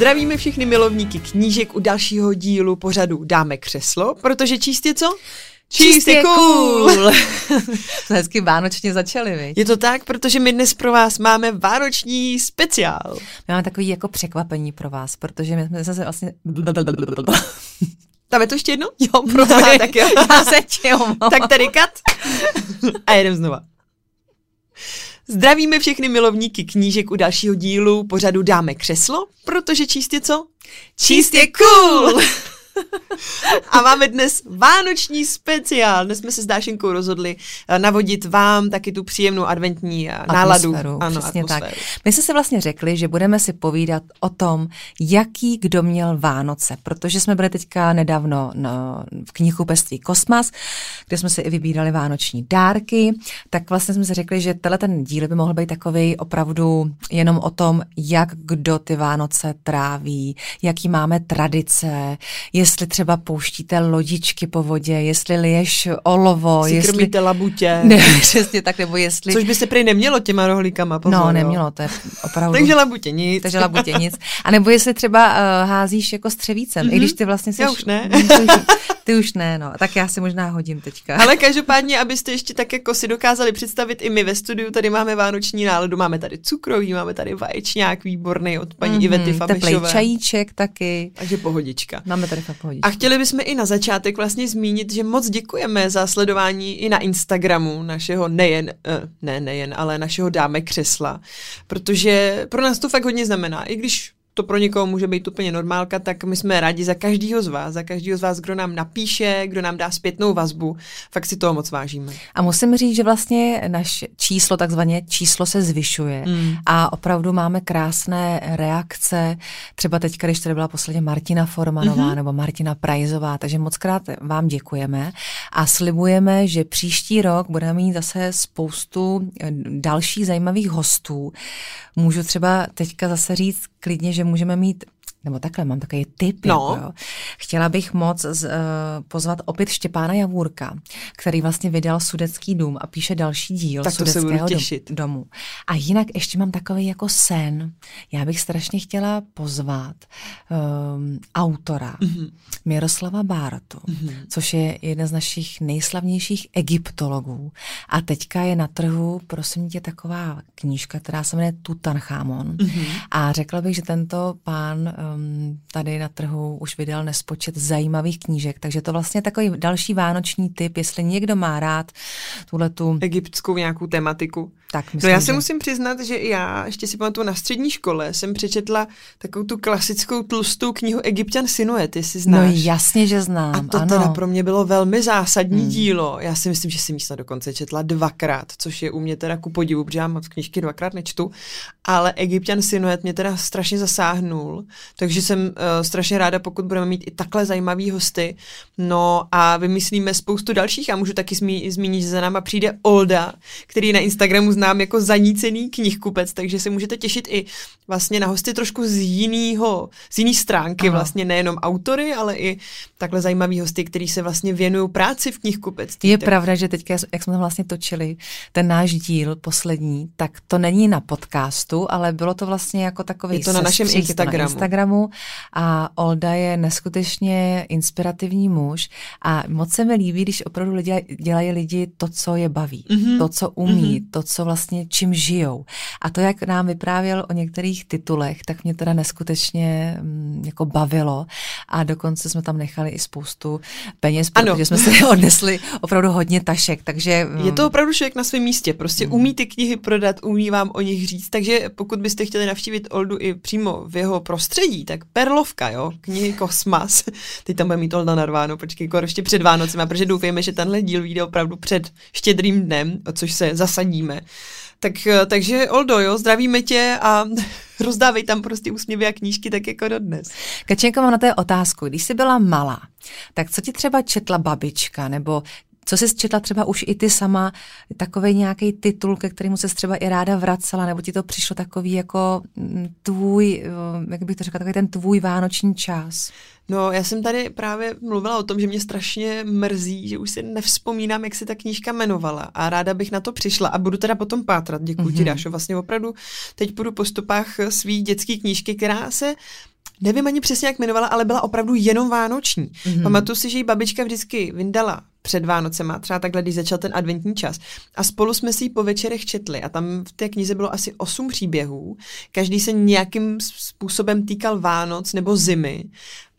Zdravíme všechny milovníky knížek u dalšího dílu pořadu Dáme křeslo, protože číst je co? Číst je cool! Jsme hezky vánočně začali, viď? Je to tak, protože my dnes pro vás máme vánoční speciál. My máme takový jako překvapení pro vás, protože my jsme se vlastně... Dáme to ještě jedno? Jo, pro mě. tak jo. Tak tady kat. A jedem znova. Zdravíme všechny milovníky knížek u dalšího dílu pořadu Dáme křeslo, protože číst je co? Číst je cool! A máme dnes vánoční speciál. Dnes jsme se s Dášenkou rozhodli eh, navodit vám taky tu příjemnou adventní eh, náladu. Ano, přesně atmosféru. tak. My jsme si vlastně řekli, že budeme si povídat o tom, jaký kdo měl Vánoce, protože jsme byli teďka nedávno na, v knihkupectví Kosmas, kde jsme si i vybírali vánoční dárky, tak vlastně jsme si řekli, že tenhle ten díl by mohl být takový opravdu jenom o tom, jak kdo ty Vánoce tráví, jaký máme tradice, jestli třeba pouštíte lodičky po vodě, jestli liješ olovo, si jestli... krmíte labutě. Ne, přesně tak, nebo jestli... Což by se prý nemělo těma rohlíkama, pozor, No, nemělo, to je opravdu... Takže labutě nic. Takže labutě nic. A nebo jestli třeba uh, házíš jako střevícem, mm-hmm. i když ty vlastně jsi... Já už ne. ty, už, ne, no. Tak já si možná hodím teďka. Ale každopádně, abyste ještě tak jako si dokázali představit i my ve studiu, tady máme vánoční náladu, máme tady cukroví, máme tady vaječňák výborný od paní mm-hmm, Ivety Fabešové. Teplej čajíček taky. Takže pohodička. Máme tady pohodička. A chtěli bychom i na začátek vlastně zmínit, že moc děkujeme za sledování i na Instagramu našeho nejen, uh, ne nejen, ale našeho dáme křesla, protože pro nás to fakt hodně znamená, i když to pro někoho může být úplně normálka, tak my jsme rádi za každýho z vás, za každýho z vás, kdo nám napíše, kdo nám dá zpětnou vazbu. Fakt si toho moc vážíme. A musím říct, že vlastně naše číslo, takzvaně číslo se zvyšuje mm. a opravdu máme krásné reakce. Třeba teď, když tady byla posledně Martina Formanová mm-hmm. nebo Martina Prajzová, takže moc krát vám děkujeme a slibujeme, že příští rok budeme mít zase spoustu eh, dalších zajímavých hostů. Můžu třeba teďka zase říct klidně, že můžeme mít nebo takhle, mám takový tip. No. Jako, jo. Chtěla bych moc z, uh, pozvat opět Štěpána Javůrka, který vlastně vydal Sudecký dům a píše další díl tak Sudeckého dom, domu. A jinak ještě mám takový jako sen. Já bych strašně chtěla pozvat um, autora mm-hmm. Miroslava Bártu, mm-hmm. což je jeden z našich nejslavnějších egyptologů. A teďka je na trhu, prosím tě, taková knížka, která se jmenuje Tutanchamon. Mm-hmm. A řekla bych, že tento pán um, tady na trhu už vydal nespočet zajímavých knížek, takže to vlastně takový další vánoční typ, jestli někdo má rád tuhle tu... Egyptskou nějakou tematiku. Tak myslím, no já se že... musím přiznat, že já ještě si pamatuju na střední škole jsem přečetla takovou tu klasickou tlustou knihu Egyptian Sinuet, jestli znáš. No jasně, že znám, A to ano. teda pro mě bylo velmi zásadní hmm. dílo. Já si myslím, že jsem ji dokonce četla dvakrát, což je u mě teda ku podivu, protože já v knížky dvakrát nečtu, ale Egyptian Sinuet mě teda strašně zasáhnul, takže jsem uh, strašně ráda, pokud budeme mít i takhle zajímavý hosty. No a vymyslíme spoustu dalších a můžu taky zmí, zmínit, že za náma přijde Olda, který na Instagramu znám jako zanícený knihkupec, takže se můžete těšit i vlastně na hosty trošku z jiného, z jiný stránky, Aha. vlastně nejenom autory, ale i takhle zajímavý hosty, kteří se vlastně věnují práci v knihkupectví. Je tak... pravda, že teďka, jak jsme vlastně točili ten náš díl poslední, tak to není na podcastu, ale bylo to vlastně jako takový Je to na našem Instagramu. Na Instagramu a Olda je neskutečně inspirativní muž a moc se mi líbí, když opravdu lidi dělají lidi to, co je baví, mm-hmm. to, co umí, mm-hmm. to, co vlastně čím žijou. A to, jak nám vyprávěl o některých titulech, tak mě teda neskutečně mm, jako bavilo a dokonce jsme tam nechali i spoustu peněz, ano. protože jsme si odnesli opravdu hodně tašek, takže... Mm, je to opravdu člověk na svém místě, prostě mm. umí ty knihy prodat, umí vám o nich říct, takže pokud byste chtěli navštívit Oldu i přímo v jeho prostředí, tak Perlovka, jo, knihy Kosmas, teď tam bude mít Olda narváno, počkej, jako ještě před Vánocem, protože doufujeme, že tenhle díl vyjde opravdu před štědrým dnem, o což se zasadíme. Tak, eh, takže Oldo, jo, zdravíme tě a rozdávej tam prostě úsměvy a knížky tak jako dodnes. Kačenko, mám na té otázku. Když jsi byla malá, tak co ti třeba četla babička, nebo Co jsi četla třeba už i ty sama, takový nějaký titul, ke kterému se třeba i ráda vracela, nebo ti to přišlo takový jako mm, tvůj, eh, jak bych to řekla, takový ten tvůj vánoční čas? No, já jsem tady právě mluvila o tom, že mě strašně mrzí, že už si nevzpomínám, jak se ta knížka jmenovala a ráda bych na to přišla a budu teda potom pátrat. Děkuji mm-hmm. ti, mhm. Dášo. Vlastně opravdu teď půjdu po stopách svý dětské knížky, která se nevím ani přesně, jak jmenovala, ale byla opravdu jenom vánoční. Mm-hmm. Pamatuju si, že ji babička vždycky vyndala před Vánocema, třeba takhle, když začal ten adventní čas. A spolu jsme si ji po večerech četli a tam v té knize bylo asi osm příběhů. Každý se nějakým způsobem týkal Vánoc nebo zimy.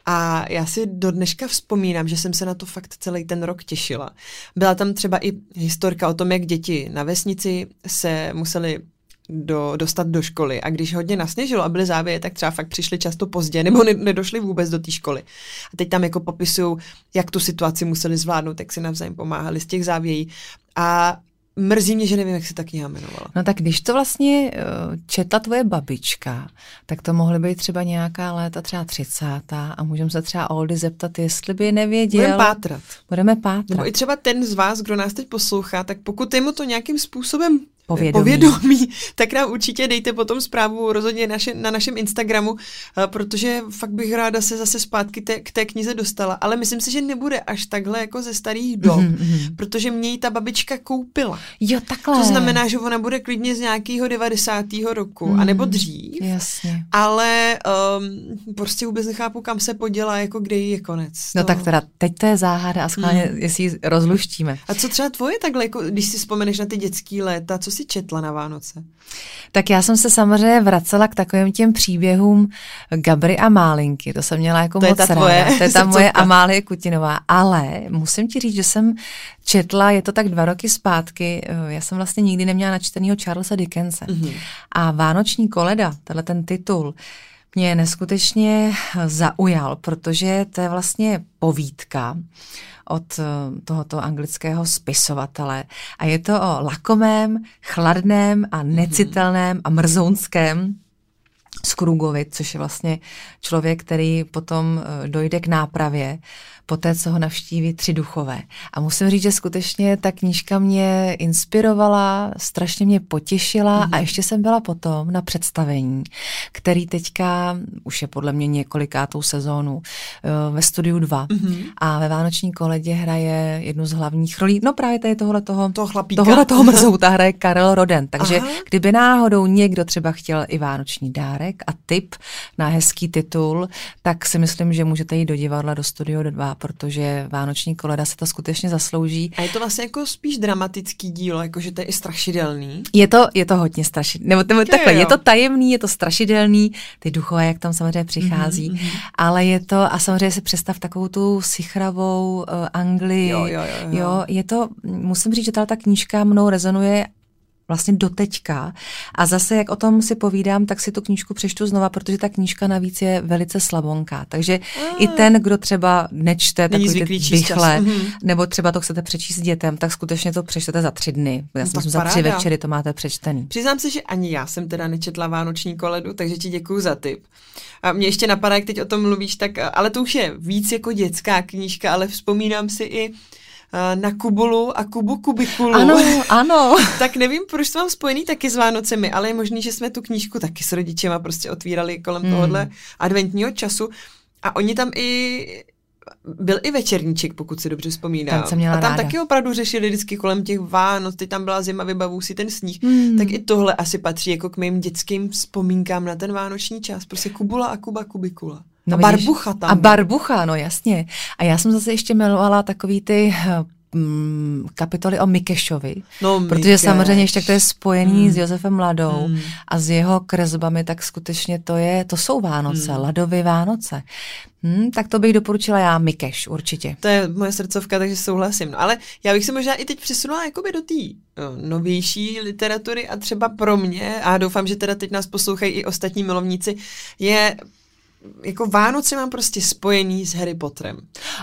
A já si do dneška vzpomínám, že jsem se na to fakt celý ten rok těšila. Byla tam třeba i historka o tom, jak děti na vesnici se museli do, dostat do školy a když hodně nasněžilo a byly závěje, tak třeba fakt přišli často pozdě nebo ne, nedošli vůbec do té školy. A teď tam jako popisují, jak tu situaci museli zvládnout, jak si navzájem pomáhali z těch závějí. A Mrzí mě, že nevím, jak se ta kniha jmenovala. No tak když to vlastně eh, četla tvoje babička, tak to mohly být třeba nějaká léta třeba 30. a můžeme se třeba Oldy zeptat, jestli by nevěděl. Budeme pátrat. Budeme pátrat. Nebo i třeba ten z vás, kdo nás teď poslouchá, tak pokud je mu to nějakým způsobem povědomí. povědomí, tak nám určitě dejte potom zprávu rozhodně naše, na našem Instagramu, eh, protože fakt bych ráda se zase zpátky te, k té knize dostala. Ale myslím si, že nebude až takhle jako ze starých dob, mm-hmm. protože mě ji ta babička koupila. Jo, takhle. To znamená, že ona bude klidně z nějakého 90. roku, mm, anebo dřív. Jasně. Ale um, prostě vůbec nechápu, kam se podělá, jako kde je konec. No to... tak teda, teď to je záhada a schválně, mm. jestli ji rozluštíme. A co třeba tvoje takhle, jako, když si vzpomeneš na ty dětské léta, co si si četla na Vánoce? Tak já jsem se samozřejmě vracela k takovým těm příběhům Gabry a Málinky. To jsem měla jako to moc je ta tvoje, ráda. To je ta moje Amálie Kutinová. Ale musím ti říct, že jsem četla, je to tak dva roky zpátky, eh, já jsem vlastně nikdy neměla načtenýho Charlesa Dickense. Mm-hmm. A Vánoční koleda, tenhle ten titul, mě neskutečně zaujal, protože to je vlastně povídka od eh, tohoto anglického spisovatele. A je to o lakomém, chladném a mhm. necitelném a mrzounském Skrugovi, což je vlastně člověk, který potom eh, dojde k nápravě poté, co ho navštíví tři duchové. A musím říct, že skutečně ta knížka mě inspirovala, strašně mě potěšila mm-hmm. a ještě jsem byla potom na představení, který teďka už je podle mě několikátou sezónu eh, ve studiu 2 mm-hmm. a ve Vánoční koledě hraje jednu z hlavních rolí, no právě tady tohle toho, toho chlapíka. Tohle toho mrzouta hraje Karel Roden. Takže Aha. kdyby náhodou někdo třeba chtěl i Vánoční dárek a tip na hezký titul, tak si myslím, že můžete jít do divadla do studio 2 protože Vánoční koleda se to skutečně zaslouží. A je to vlastně jako spíš dramatický dílo, jakože to je i strašidelný. Je to, je to hodně strašidelný. Nebo, nebo takhle, je to tajemný, je to strašidelný, ty duchové, jak tam samozřejmě přichází, mm-hmm. ale je to, a samozřejmě si představ takovou tu sichravou uh, Anglii. Jo, jo, jo, jo. jo, je to, musím říct, že ta knížka mnou rezonuje vlastně doteďka. A zase, jak o tom si povídám, tak si tu knížku přečtu znova, protože ta knížka navíc je velice slabonká. Takže ah. i ten, kdo třeba nečte takový ty bychle, mm-hmm. nebo třeba to chcete přečíst s dětem, tak skutečně to přečtete za tři dny. Já no, myslím, za tři večery to máte přečtený. Přiznám se, že ani já jsem teda nečetla Vánoční koledu, takže ti děkuju za tip. A mě ještě napadá, jak teď o tom mluvíš, tak, ale to už je víc jako dětská knížka, ale vzpomínám si i na Kubulu a Kubu Kubikulu. Ano, ano. tak nevím, proč to mám spojený taky s Vánocemi, ale je možný, že jsme tu knížku taky s rodičema prostě otvírali kolem hmm. tohohle adventního času. A oni tam i byl i večerníček, pokud si dobře vzpomínám. Tam měla a tam ráda. taky opravdu řešili vždycky kolem těch Vánoc, teď tam byla zima, vybavu si ten sníh. Hmm. Tak i tohle asi patří jako k mým dětským vzpomínkám na ten vánoční čas. Prostě Kubula a Kuba Kubikula. No, a barbucha tam. A barbucha, no jasně. A já jsem zase ještě milovala takový ty mm, kapitoly o Mikešovi, no, protože Mikeš. samozřejmě ještě to je spojený mm. s Josefem Ladou mm. a s jeho kresbami, tak skutečně to je, to jsou Vánoce, mm. Ladovy Vánoce. Hmm, tak to bych doporučila já, Mikeš, určitě. To je moje srdcovka, takže souhlasím. No, ale já bych se možná i teď přesunula jakoby do té no, novější literatury a třeba pro mě, a doufám, že teda teď nás poslouchají i ostatní milovníci, je jako Vánoce mám prostě spojený s Harry Potterem.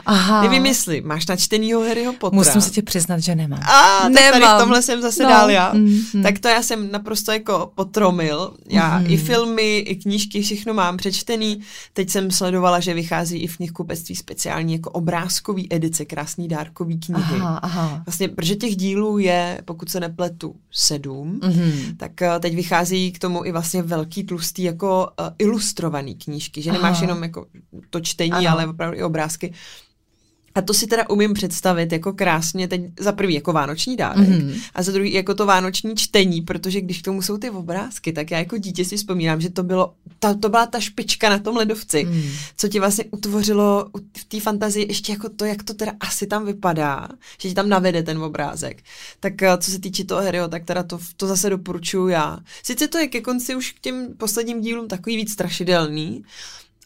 Aha. Nevím, jestli máš načtenýho Harryho Pottera. Musím se ti přiznat, že nemám. A tak Nemám. tady v tomhle jsem zase No. dál já. Mhm. Tak to já jsem naprosto jako potromil. Já Mhm. i filmy, i knížky, všechno mám přečtený. Teď jsem sledovala, že vychází i v knihkupectví speciální jako obrázkový edice, krásný dárkový knihy. Aha, aha. Vlastně, protože těch dílů je, pokud se nepletu, sedm, Mhm. tak eh, teď vychází k tomu i vlastně velký tlustý jako uh, ilustrovaný knížky, že nemáš Aha. jenom jako to čtení, Ano. ale opravdu i obrázky. A to si teda umím představit jako krásně, teď za prvý jako vánoční dárek Mhm. a za druhý jako to vánoční čtení, protože když k tomu jsou ty obrázky, tak já jako dítě si vzpomínám, že to bylo, ta, to byla ta špička na tom ledovci, Mm. co ti vlastně utvořilo v té fantazii ještě jako to, jak to teda asi tam vypadá, že ti tam navede ten obrázek. Tak eh, co se týče toho Harryho, tak teda to, to zase doporučuju já. Sice to je ke konci už k těm posledním dílům takový víc strašidelný,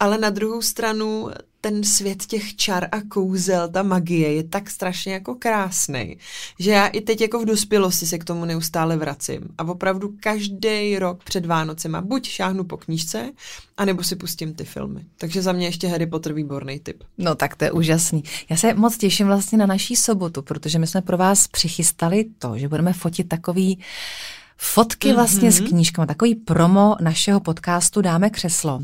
ale na druhou stranu ten svět těch čar a kouzel, ta magie je tak strašně jako krásný, že já i teď jako v dospělosti se k tomu neustále vracím. A opravdu každý rok před Vánocema buď šáhnu po knížce, anebo si pustím ty filmy. Takže za mě ještě Harry Potter výborný typ. No tak to je úžasný. Já se moc těším vlastně na naší sobotu, protože my jsme pro vás přichystali to, že budeme fotit takový fotky vlastně mm-hmm. s knížkami, takový promo našeho podcastu Dáme křeslo.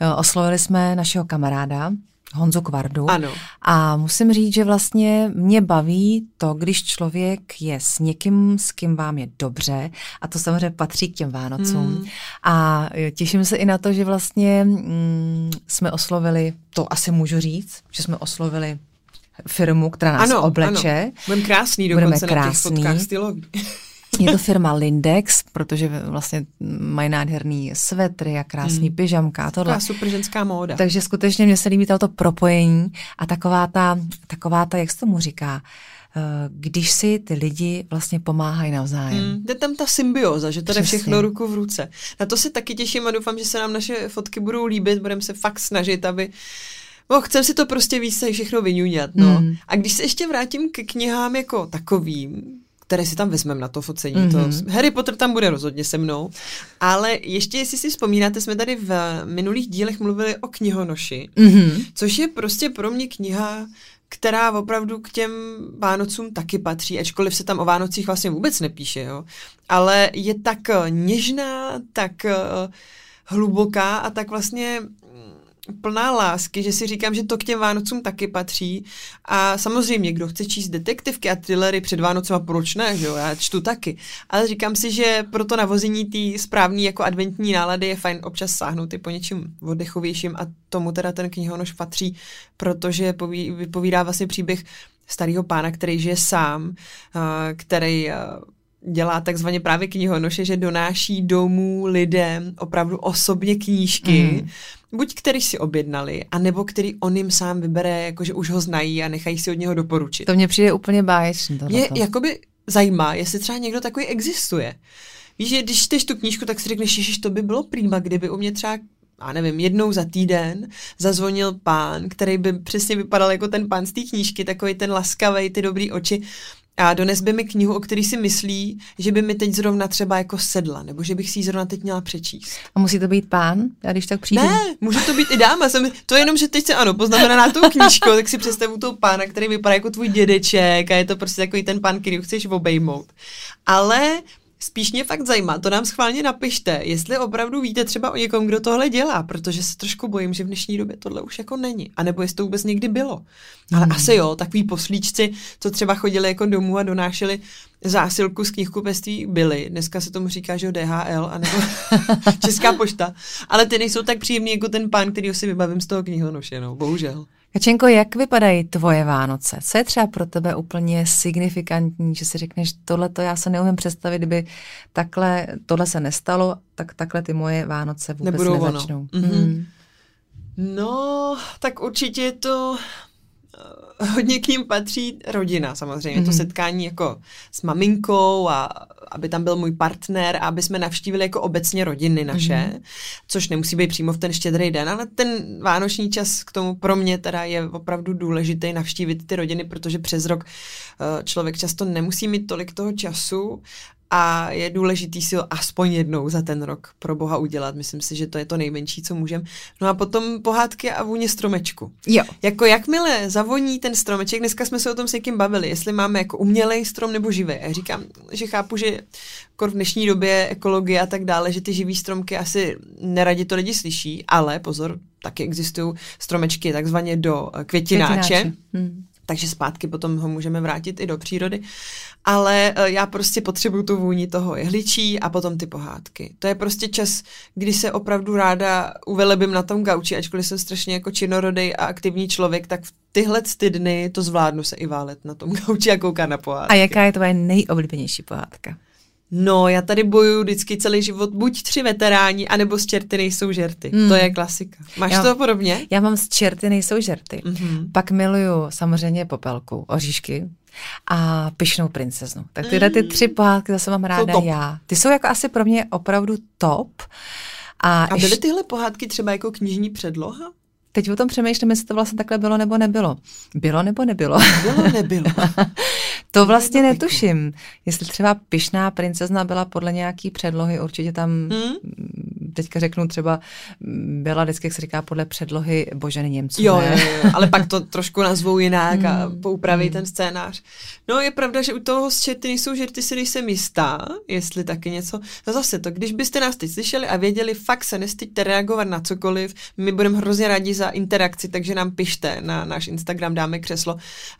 Eh, Oslovili jsme našeho kamaráda, Honzu Kvardu. Ano. A musím říct, že vlastně mě baví to, když člověk je s někým, s kým vám je dobře, a to samozřejmě patří k těm Vánocům. Mm. A eh, těším se i na to, že vlastně mm, jsme oslovili, to asi můžu říct, že jsme oslovili firmu, která nás Ano, obleče. ano. Budeme krásný Budeme dokonce na těch krásný. fotkách stylový. Je to firma Lindex, protože vlastně mají nádherný svetry a krásný Hmm. pyžamka a tohle. Taková super ženská móda. Takže skutečně mě se líbí to propojení a taková ta, taková ta, jak se tomu říká, eh, když si ty lidi vlastně pomáhají navzájem. Hmm, jde tam ta symbioza, že to jde všechno ruku v ruce. Na to se taky těším a doufám, že se nám naše fotky budou líbit, budeme se fakt snažit, aby No, chcem si to prostě víc všechno vyňuňat, no. Hmm. A když se ještě vrátím ke knihám jako takovým, které si tam vezmeme na to focení, Mhm. to Harry Potter tam bude rozhodně se mnou, ale ještě, jestli si vzpomínáte, jsme tady v minulých dílech mluvili o knihonoši, Mm-hmm. což je prostě pro mě kniha, která opravdu k těm Vánocům taky patří, ačkoliv se tam o Vánocích vlastně vůbec nepíše, jo. Ale je tak eh, něžná, tak eh, hluboká a tak vlastně plná lásky, že si říkám, že to k těm Vánocům taky patří. A samozřejmě, kdo chce číst detektivky a thrillery před Vánocema, proč ne, že jo, já čtu taky. Ale říkám si, že pro to navození té správné jako adventní nálady je fajn občas sáhnout i po něčem oddechovějším a tomu teda ten knihonoš patří, protože poví, vypovídá vlastně příběh starého pána, který žije sám, a, který a, dělá takzvaně právě knihonoše, že donáší domů lidem opravdu osobně knížky, mm. Buď který si objednali, anebo který on jim sám vybere, jakože už ho znají a nechají si od něho doporučit. To mně přijde úplně báječný. Mě jakoby zajímá, jestli třeba někdo takový existuje. Víš, že když čteš tu knížku, tak si řekneš, že to by bylo prýma, kdyby u mě třeba a nevím, jednou za týden zazvonil pán, který by přesně vypadal jako ten pán z té knížky, takový ten laskavý, ty dobrý oči a dones by mi knihu, o který si myslí, že by mi teď zrovna třeba jako sedla, nebo že bych si ji zrovna teď měla přečíst. A musí to být pán? Já když tak přijdu. Ne, může to být i dáma. Jsem, to je jenom, že teď se ano, poznamená na tou knížku, tak si představu toho pána, který vypadá jako tvůj dědeček a je to prostě takový ten pán, který ho chceš obejmout. Ale spíš mě fakt zajímá, to nám schválně napište, jestli opravdu víte třeba o někom, kdo tohle dělá, protože se trošku bojím, že v dnešní době tohle už jako není. A nebo jestli to vůbec někdy bylo. Ale Hmm. asi jo, takový poslíčci, co třeba chodili jako domů a donášeli zásilku z knihkupectví byly. Dneska se tomu říká, že DHL, anebo Česká pošta. Ale ty nejsou tak příjemný jako ten pán, který si vybavím z toho knihonoše, no, bohužel. Kačenko, jak vypadají tvoje Vánoce? Co je třeba pro tebe úplně signifikantní, že si řekneš, tohle to já se neumím představit, kdyby takhle, tohle se nestalo, tak takhle ty moje Vánoce vůbec Nebudou ono. nezačnou. Mhm. Mm. No, tak určitě je to hodně k ním patří rodina samozřejmě, Mhm. to setkání jako s maminkou a aby tam byl můj partner a aby jsme navštívili jako obecně rodiny naše, Mhm. což nemusí být přímo v ten štědrý den, ale ten vánoční čas k tomu pro mě teda je opravdu důležitý navštívit ty rodiny, protože přes rok eh, člověk často nemusí mít tolik toho času a je důležitý si ho aspoň jednou za ten rok pro boha udělat. Myslím si, že to je to nejmenší, co můžeme. No a potom pohádky a vůně stromečku. Jo. Jako jakmile zavoní ten stromeček, dneska jsme se o tom s někým bavili, jestli máme jako umělej strom nebo živý. Já říkám, že chápu, že v dnešní době ekologie a tak dále, že ty živý stromky asi neradi to lidi slyší, ale pozor, taky existují stromečky takzvaně do květináče. květináče. Hmm takže zpátky potom ho můžeme vrátit i do přírody. Ale eh, já prostě potřebuju tu vůni toho jehličí a potom ty pohádky. To je prostě čas, kdy se opravdu ráda uvelebím na tom gauči, ačkoliv jsem strašně jako činorodej a aktivní člověk, tak v tyhle ty dny to zvládnu se i válet na tom gauči a koukat na pohádky. A jaká je tvoje nejoblíbenější pohádka? No, já tady bojuju vždycky celý život, buď tři veteráni, anebo z čerty nejsou žerty. Hmm. To je klasika. Máš já, to podobně? Já mám z čerty nejsou žerty. Mm-hmm. Pak miluju samozřejmě popelku, oříšky a pyšnou princeznu. Tak tyhle ty tři pohádky zase mám ráda já. Ty jsou jako asi pro mě opravdu top. A, a byly tyhle pohádky třeba jako knižní předloha? Teď o tom přemýšlím, jestli to vlastně takhle bylo nebo nebylo. Bylo nebo nebylo? Bylo, nebylo. to vlastně netuším. Jestli třeba Pišná princezna byla podle nějaký předlohy, určitě tam hmm? Teďka řeknu třeba, byla vždycky, jak se říká, podle předlohy Boženy Němců. Jo, jo, jo, ale pak to trošku nazvou jinak a hmm. poupraví hmm. ten scénář. No je pravda, že u toho z čety nejsou žerty, si nejsem jistá, jestli taky něco. No zase to, když byste nás teď slyšeli a věděli, fakt se nestyďte reagovat na cokoliv, my budeme hrozně rádi za interakci, takže nám pište na náš Instagram, dáme křeslo,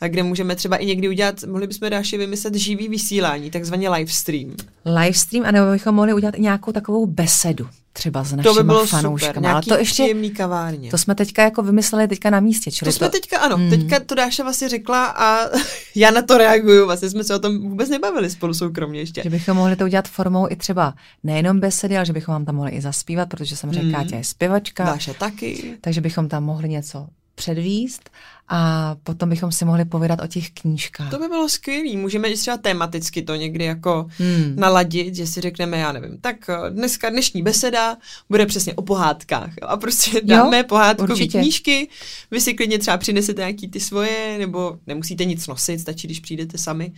kde můžeme třeba i někdy udělat, mohli bychom dáši vymyslet živý vysílání, takzvaně livestream. Livestream, anebo bychom mohli udělat i nějakou takovou besedu třeba s našimi to by bylo fanouškama. Ale to ještě kavárně. To jsme teďka jako vymysleli teďka na místě. Čili to, to jsme teďka, ano, mm. teďka to Dáša vlastně řekla a já na to reaguju. Vlastně jsme se o tom vůbec nebavili spolu soukromně ještě. Že bychom mohli to udělat formou i třeba nejenom besedy, ale že bychom vám tam mohli i zaspívat, protože samozřejmě mm. Káťa je zpěvačka. Dáša taky. Takže bychom tam mohli něco předvíst a potom bychom si mohli povědat o těch knížkách. To by bylo skvělé. Můžeme i třeba tematicky to někdy jako hmm. naladit, že si řekneme, já nevím, tak eh, dneska dnešní beseda bude přesně o pohádkách. A prostě dáme pohádkové knížky, vy si klidně třeba přinesete nějaký ty svoje, nebo nemusíte nic nosit, stačí, když přijdete sami.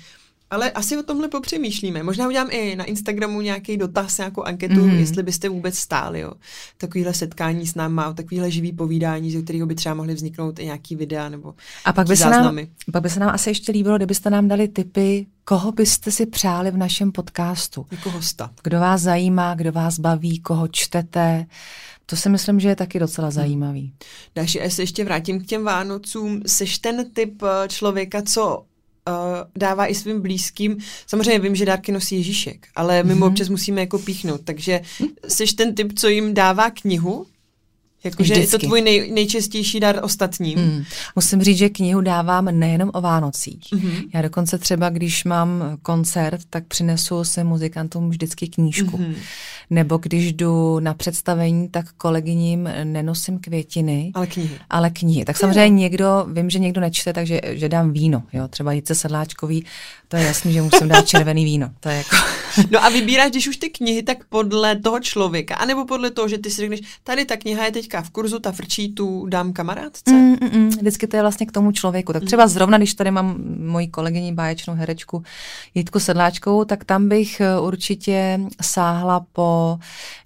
Ale asi o tomhle popřemýšlíme. Možná udělám i na Instagramu nějaký dotaz, nějakou anketu, mm. jestli byste vůbec stáli. Jo. Takovýhle setkání s náma, takovýhle živý povídání, ze kterého by třeba mohly vzniknout i nějaký videa nebo A pak by, se nám, pak by se nám asi ještě líbilo, kdybyste nám dali tipy, koho byste si přáli v našem podcastu. Jako hosta. Kdo vás zajímá, kdo vás baví, koho čtete. To si myslím, že je taky docela zajímavý. Dáš, já se ještě vrátím k těm Vánocům. Seš ten typ eh, člověka, co dává i svým blízkým. Samozřejmě vím, že dárky nosí Ježíšek, ale my mu mm-hmm. občas musíme jako píchnout. Takže jsi ten typ, co jim dává knihu, Jakože je to tvůj nej, nejčastější dar ostatním. Mm. Musím říct, že knihu dávám nejenom o Vánocích. Mm-hmm. Já dokonce třeba, když mám koncert, tak přinesu se muzikantům vždycky knížku. Mm-hmm. Nebo když jdu na představení, tak kolegyním nenosím květiny, ale knihy. Ale knihy. Tak samozřejmě někdo, vím, že někdo nečte, takže že dám víno. Jo? Třeba Jice Sedláčkový, to je jasný, že musím dát červený víno. To je jako... no a vybíráš, když už ty knihy, tak podle toho člověka, anebo podle toho, že ty si řekneš, tady ta kniha je teďka v kurzu, ta frčí, tu dám kamarádce? Mm, mm, mm. Vždycky to je vlastně k tomu člověku. Tak mm. třeba zrovna, když tady mám moji kolegyni báječnou herečku Jitku Sedláčkovou, tak tam bych eh, určitě sáhla po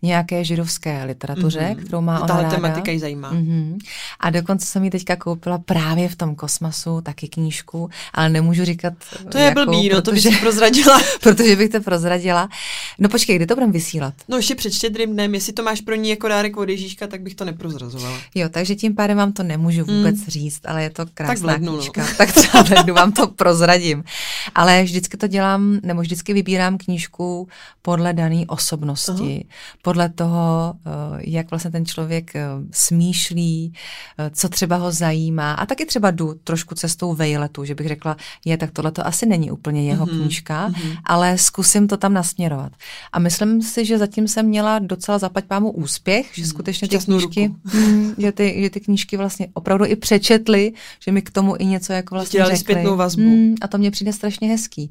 nějaké židovské literatuře, mm-hmm. kterou má ona Tahle tematika ji zajímá. Mm-hmm. A dokonce jsem ji teďka koupila právě v tom kosmosu, taky knížku, ale nemůžu říkat. To je blbý, no, to bych prozradila. protože bych to prozradila. No počkej, kdy to budeme vysílat? No ještě před štědrým dnem, jestli to máš pro ní jako dárek od Ježíška, tak bych to neprozrazovala. Jo, takže tím pádem vám to nemůžu vůbec mm. říct, ale je to krásná tak lednu, no. knížka. No. Tak třeba v lednu vám to prozradím. Ale vždycky to dělám, nebo vždycky vybírám knížku podle dané osobnosti, uh-huh. podle toho, eh, jak vlastně ten člověk eh, smýšlí, eh, co třeba ho zajímá. A taky třeba jdu trošku cestou vejletu, že bych řekla, je, tak tohle to asi není úplně jeho uh-huh. knížka, uh-huh. ale zkusím to tam nasměrovat. A myslím si, že zatím jsem měla docela zapať pámu úspěch, že skutečně ty knížky, hm, že, ty, že ty knížky vlastně opravdu i přečetly, že mi k tomu i něco jako vlastně řekli. zpětnou vazbu. Mm, a to mě přijde strašně hezký.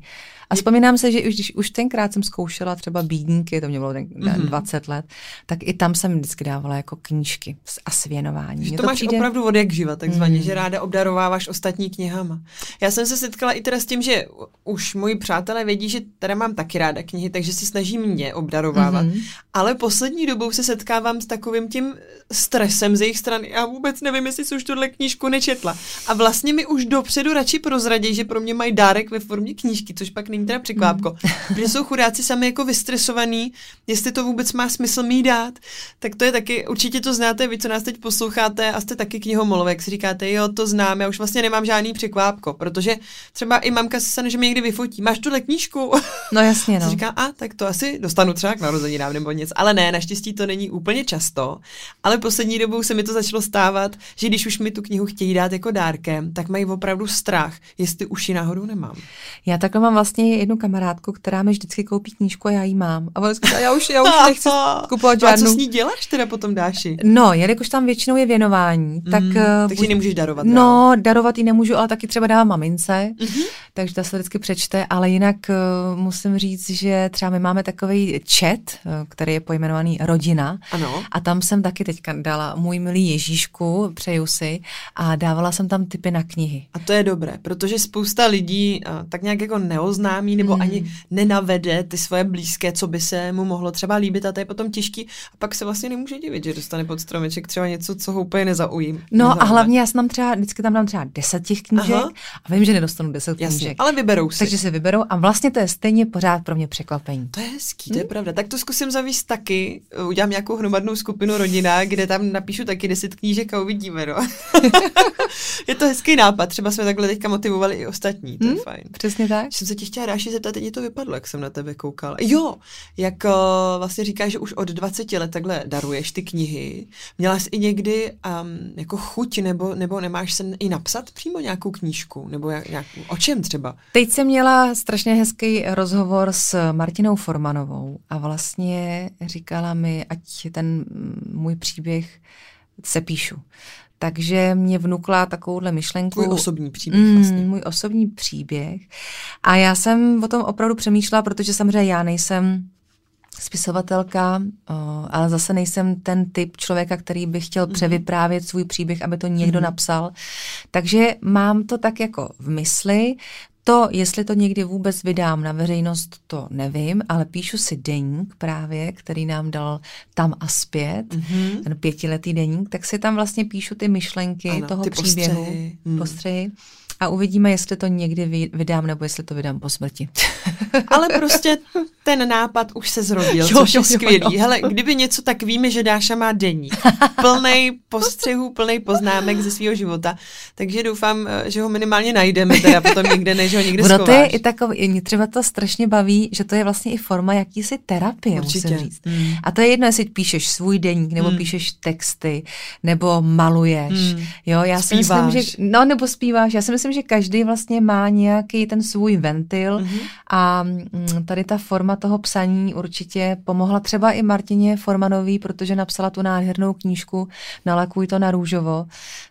A vzpomínám se, že už, když už tenkrát jsem zkoušela třeba bídníky, to mě bylo mm-hmm. 20 let, tak i tam jsem vždycky dávala jako knížky a svěnování. Že to, to máš přijde... opravdu od jak živa, takzvaně, mm. že ráda obdarováváš ostatní knihama. Já jsem se setkala i teda s tím, že už moji přátelé vědí, že teda mám taky ráda knihy, takže se snaží mě obdarovávat. Mm-hmm. Ale poslední dobou se setkávám s takovým tím stresem z jejich strany. Já vůbec nevím, jestli jsi už tuhle knížku nečetla. A vlastně mi už dopředu radši prozradí, že pro mě mají dárek ve formě knížky, což pak není teda překvápko. Mm. Protože jsou chudáci sami jako vystresovaný, jestli to vůbec má smysl mít dát. Tak to je taky, určitě to znáte, vy, co nás teď posloucháte a jste taky knihomolové, jak si říkáte, jo, to znám, já už vlastně nemám žádný překvápko, protože třeba i mamka se stane, že mě někdy vyfotí, máš tuhle knížku? No jasně, no. Říká, a tak to asi dostanu třeba k narozeninám nebo něco. Ale ne, naštěstí to není úplně často. Ale poslední dobou se mi to začalo stávat, že když už mi tu knihu chtějí dát jako dárkem, tak mají opravdu strach, jestli už ji náhodou nemám. Já takhle mám vlastně jednu kamarádku, která mi vždycky koupí knížku a já ji mám. A ona říká, já už, já už nechci kupovat žádnou. A co s ní děláš teda potom dáši? No, jelikož tam většinou je věnování, tak... Mm, takže ji nemůžeš darovat. No, dál. darovat ji nemůžu, ale taky třeba dávám mamince, mm-hmm. takže ta se vždycky přečte, ale jinak uh, musím říct, že třeba my máme takový chat, uh, který je pojmenovaný Rodina. Ano. A tam jsem taky teďka dala můj milý Ježíšku, přeju si, a dávala jsem tam typy na knihy. A to je dobré, protože spousta lidí uh, tak nějak jako neoznámí nebo mm. ani nenavede ty svoje blízké, co by se mu mohlo třeba líbit a to je potom těžký a pak se vlastně nemůže divit, že dostane pod stromeček třeba něco, co ho úplně nezaují. No Nezaujme. a hlavně já jsem tam třeba, vždycky tam dám třeba deset těch knížek Aha. a vím, že nedostanu deset Jasně, knížek. ale vyberou si. Takže se vyberou a vlastně to je stejně pořád pro mě překvapení. To je hezký, to je hmm? pravda. Tak to zkusím zavíst taky. Udělám nějakou hromadnou skupinu rodina, kde tam napíšu taky deset knížek a uvidíme, no. je to hezký nápad, třeba jsme takhle teďka motivovali i ostatní, to je hmm? fajn. Přesně tak. Jsem se tě chtěla Ráši zeptat, teď to vypadlo, jak jsem na tebe koukal. Jo, jak uh, vlastně říkáš, že už od 20 let takhle daruješ ty knihy. Měla jsi i někdy um, jako chuť nebo, nebo nemáš se i napsat přímo nějakou knížku? Nebo jak, nějak, o čem třeba? Teď jsem měla strašně hezký rozhovor s Martinou Formanovou a vlastně říkala mi, ať ten můj příběh se píšu. Takže mě vnukla takovouhle myšlenku. Můj osobní příběh mm, vlastně. Můj osobní příběh. A já jsem o tom opravdu přemýšlela, protože samozřejmě já nejsem spisovatelka, ale zase nejsem ten typ člověka, který by chtěl mm. převyprávět svůj příběh, aby to někdo mm. napsal. Takže mám to tak jako v mysli, to, jestli to někdy vůbec vydám na veřejnost, to nevím, ale píšu si deník právě, který nám dal tam a zpět, mm-hmm. ten pětiletý deník, tak si tam vlastně píšu ty myšlenky ano, toho ty příběhu, postřehy. Mm. A uvidíme, jestli to někdy vydám, nebo jestli to vydám po smrti. Ale prostě ten nápad už se zrodil, jo, což jo, je skvělý. Jo, jo. Hele, kdyby něco, tak víme, že Dáša má deník. Plnej postřehů, plnej poznámek ze svého života. Takže doufám, že ho minimálně najdeme teda potom někde, než ho někde schováš. to je i takový, mě třeba to strašně baví, že to je vlastně i forma jakýsi terapie, Určitě. musím říct. Hmm. A to je jedno, jestli píšeš svůj deník, nebo hmm. píšeš texty, nebo maluješ. Hmm. Jo, já zpíváš. si myslím, že, no nebo zpíváš, já si myslím, že každý vlastně má nějaký ten svůj ventil mm-hmm. a mm, tady ta forma toho psaní určitě pomohla třeba i Martině Formanový, protože napsala tu nádhernou knížku Nalakuj to na růžovo,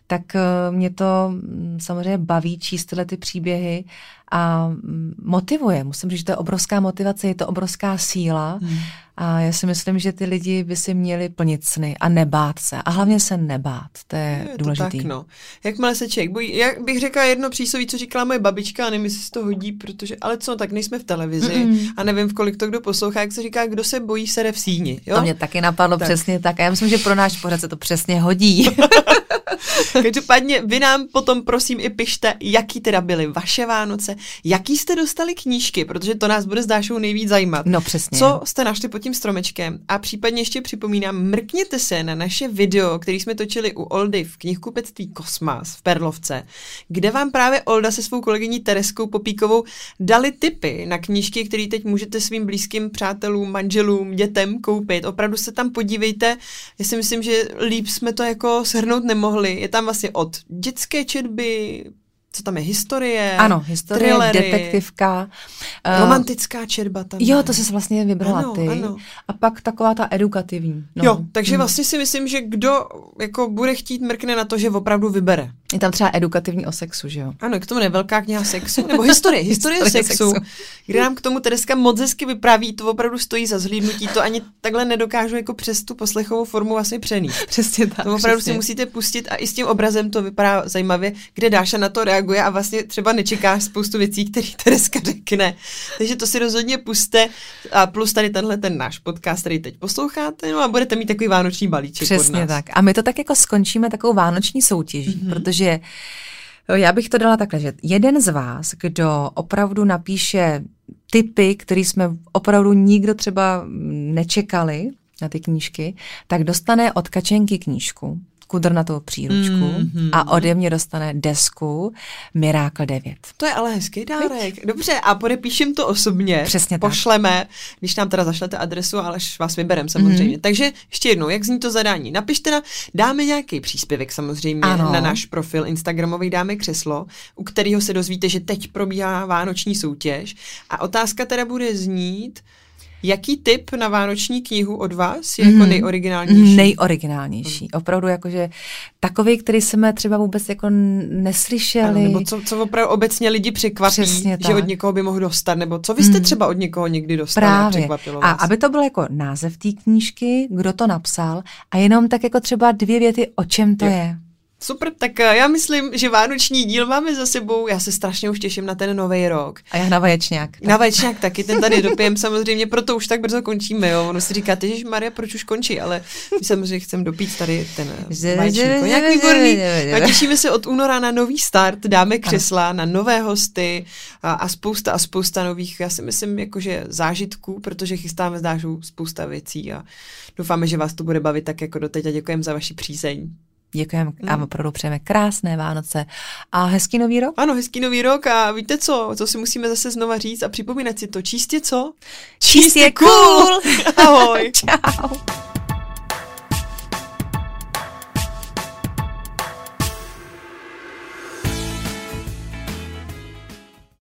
tak eh, mě to mm, samozřejmě baví číst tyhle ty příběhy a mm, motivuje. Musím říct, že to je obrovská motivace, je to obrovská síla hmm. A já si myslím, že ty lidi by si měli plnit sny a nebát se. A hlavně se nebát, to je, je důležité. Tak no. Jakmile se člověk bojí, jak bych řekla jedno přísloví, co říkala moje babička a nevím, jestli se to hodí, protože, ale co, tak nejsme v televizi mm a nevím, v kolik to kdo poslouchá, jak se říká, kdo se bojí, sere v síni. Jo? To mě taky napadlo tak. přesně tak a já myslím, že pro náš pořad se to přesně hodí. Každopádně vy nám potom prosím i pište, jaký teda byly vaše Vánoce, jaký jste dostali knížky, protože to nás bude s Dášou nejvíc zajímat. No přesně. Co jste našli pod tím stromečkem a případně ještě připomínám, mrkněte se na naše video, který jsme točili u Oldy v knihkupectví Kosmas v Perlovce, kde vám právě Olda se svou kolegyní Tereskou Popíkovou dali tipy na knížky, které teď můžete svým blízkým přátelům, manželům, dětem koupit. Opravdu se tam podívejte. Já si myslím, že líp jsme to jako shrnout nemohli. Je tam vlastně od dětské četby, co tam je, historie, Ano, historie, thrillery, detektivka. Eh, romantická četba tam Jo, to jsi vlastně vybrala ano, ty. Ano. A pak taková ta edukativní. No. Jo, takže hmm. vlastně si myslím, že kdo jako bude chtít mrkne na to, že opravdu vybere. Je tam třeba edukativní o sexu, že jo? Ano, k tomu nevelká kniha sexu, nebo historie, historie sexu, sexu, kde nám k tomu Tereska moc hezky vypráví, to opravdu stojí za zhlídnutí, to ani takhle nedokážu jako přes tu poslechovou formu vlastně přenít. Přesně tak. To opravdu přesně. si musíte pustit a i s tím obrazem to vypadá zajímavě, kde Dáša na to reaguje a vlastně třeba nečeká spoustu věcí, které Tereska řekne. Takže to si rozhodně puste a plus tady tenhle ten náš podcast, který teď posloucháte, no a budete mít takový vánoční balíček Přesně od nás. tak. A my to tak jako skončíme takovou vánoční soutěží, mm-hmm. protože jo, já bych to dala takhle, že jeden z vás, kdo opravdu napíše typy, které jsme opravdu nikdo třeba nečekali na ty knížky, tak dostane od Kačenky knížku, kudrnatou příručku mm-hmm. a ode mě dostane desku Miracle 9. To je ale hezký dárek. Dobře, a podepíšem to osobně. Přesně tak. Pošleme, když nám teda zašlete adresu, ale až vás vyberem samozřejmě. Mm-hmm. Takže ještě jednou, jak zní to zadání? Napište na, dáme nějaký příspěvek samozřejmě ano. na náš profil Instagramový dáme křeslo, u kterého se dozvíte, že teď probíhá vánoční soutěž. A otázka teda bude znít, Jaký typ na vánoční knihu od vás je mm. jako nejoriginálnější? Nejoriginálnější. Mm. Opravdu jakože takový, který jsme třeba vůbec jako neslyšeli. Ano, nebo co, co opravdu obecně lidi překvapí, Přesně že tak. od někoho by mohl dostat, nebo co vy jste mm. třeba od někoho někdy dostali Právě. a překvapilo vás? A aby to bylo jako název té knížky, kdo to napsal a jenom tak jako třeba dvě věty, o čem to je. je. Super, tak eh, já myslím, že vánoční díl máme za sebou. Já se strašně už těším na ten nový rok. A já na vaječňák. Tak. Na vaječňák taky, ten tady dopijem samozřejmě, proto už tak brzo končíme, jo. Ono si říká, že Maria, proč už končí, ale my samozřejmě chcem dopít tady ten eh, vaječný koněk výborný. A těšíme se od února na nový start, dáme křesla na nové hosty a, a spousta a spousta nových, já si myslím, jakože zážitků, protože chystáme s spousta věcí a doufáme, že vás to bude bavit tak jako doteď a děkujeme za vaši přízeň. Děkujeme a hmm. opravdu přejeme krásné Vánoce a hezký nový rok. Ano, hezký nový rok a víte co, co si musíme zase znova říct a připomínat si to. Číst je co? Číst je cool! Ahoj! Čau!